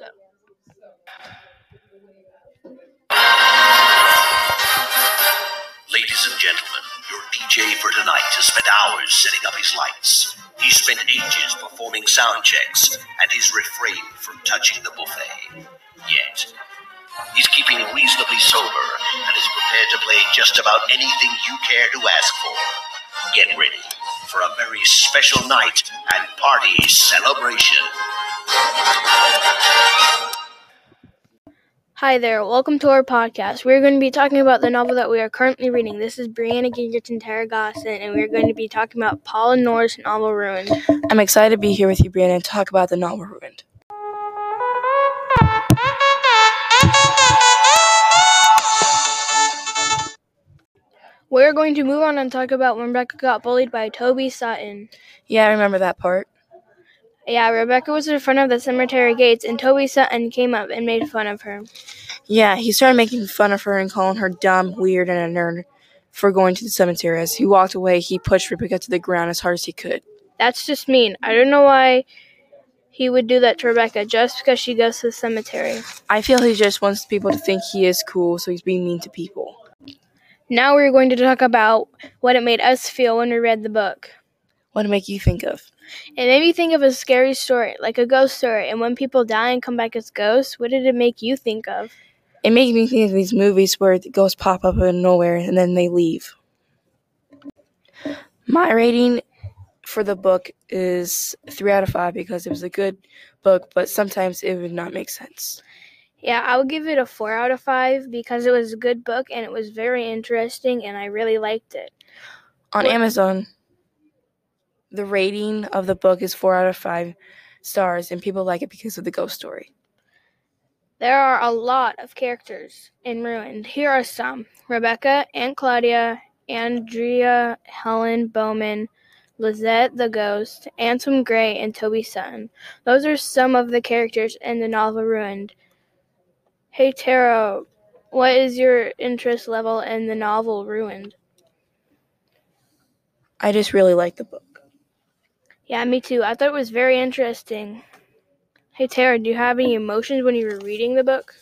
go. Ladies and gentlemen, your DJ for tonight has spent hours setting up his lights. He's spent ages performing sound checks, and he's refrained from touching the buffet. Yet. He's keeping reasonably sober and is prepared to play just about anything you care to ask for. Get ready for a very special night and party celebration. Hi there, welcome to our podcast. We're going to be talking about the novel that we are currently reading. This is Brianna Tara Gosson, and we're going to be talking about Paula Morris's novel Ruined. I'm excited to be here with you, Brianna, and talk about the novel Ruined. We're going to move on and talk about when Rebecca got bullied by Toby Sutton. Yeah, I remember that part. Yeah, Rebecca was in front of the cemetery gates, and Toby Sutton came up and made fun of her. Yeah, he started making fun of her and calling her dumb, weird, and a nerd for going to the cemetery. As he walked away, he pushed Rebecca to the ground as hard as he could. That's just mean. I don't know why he would do that to Rebecca just because she goes to the cemetery. I feel he just wants people to think he is cool, so he's being mean to people. Now we're going to talk about what it made us feel when we read the book. What did make you think of? It made me think of a scary story, like a ghost story. And when people die and come back as ghosts, what did it make you think of? It made me think of these movies where the ghosts pop up out of nowhere and then they leave. My rating for the book is 3 out of 5 because it was a good book, but sometimes it would not make sense. Yeah, I would give it a 4 out of 5 because it was a good book and it was very interesting and I really liked it. On What- Amazon, the rating of the book is 4 out of 5 stars, and people like it because of the ghost story. There are a lot of characters in Ruined. Here are some Rebecca, Aunt Claudia, Andrea, Helen Bowman, Lisette the Ghost, Anselm Gray, and Toby Sutton. Those are some of the characters in the novel Ruined. Hey Tara, what is your interest level in the novel Ruined? I just really like the book. Yeah, me too. I thought it was very interesting. Hey Tara, do you have any emotions when you were reading the book?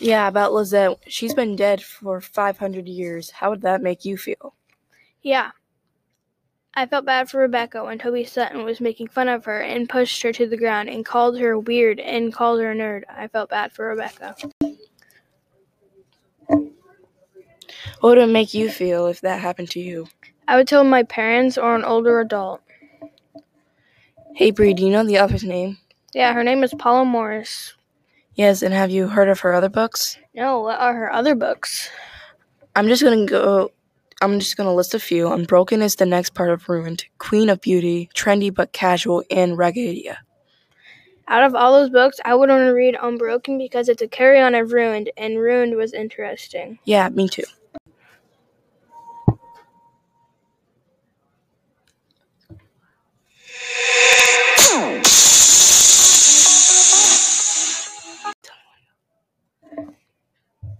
Yeah, about Lisette. She's been dead for 500 years. How would that make you feel? Yeah. I felt bad for Rebecca when Toby Sutton was making fun of her and pushed her to the ground and called her weird and called her a nerd. I felt bad for Rebecca. What would it make you feel if that happened to you? I would tell my parents or an older adult. Hey, Bree, do you know the author's name? Yeah, her name is Paula Morris. Yes, and have you heard of her other books? No, what are her other books? I'm just gonna go. I'm just gonna list a few. Unbroken is the next part of Ruined. Queen of Beauty, Trendy but Casual, and Regalia. Out of all those books, I would want to read Unbroken because it's a carry on of Ruined, and Ruined was interesting. Yeah, me too.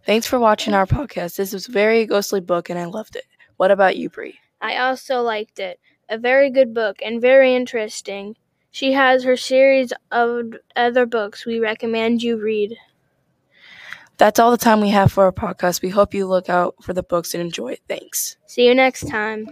Thanks for watching our podcast. This was a very ghostly book and I loved it. What about you, Bree? I also liked it. A very good book and very interesting. She has her series of other books we recommend you read. That's all the time we have for our podcast. We hope you look out for the books and enjoy it. Thanks. See you next time.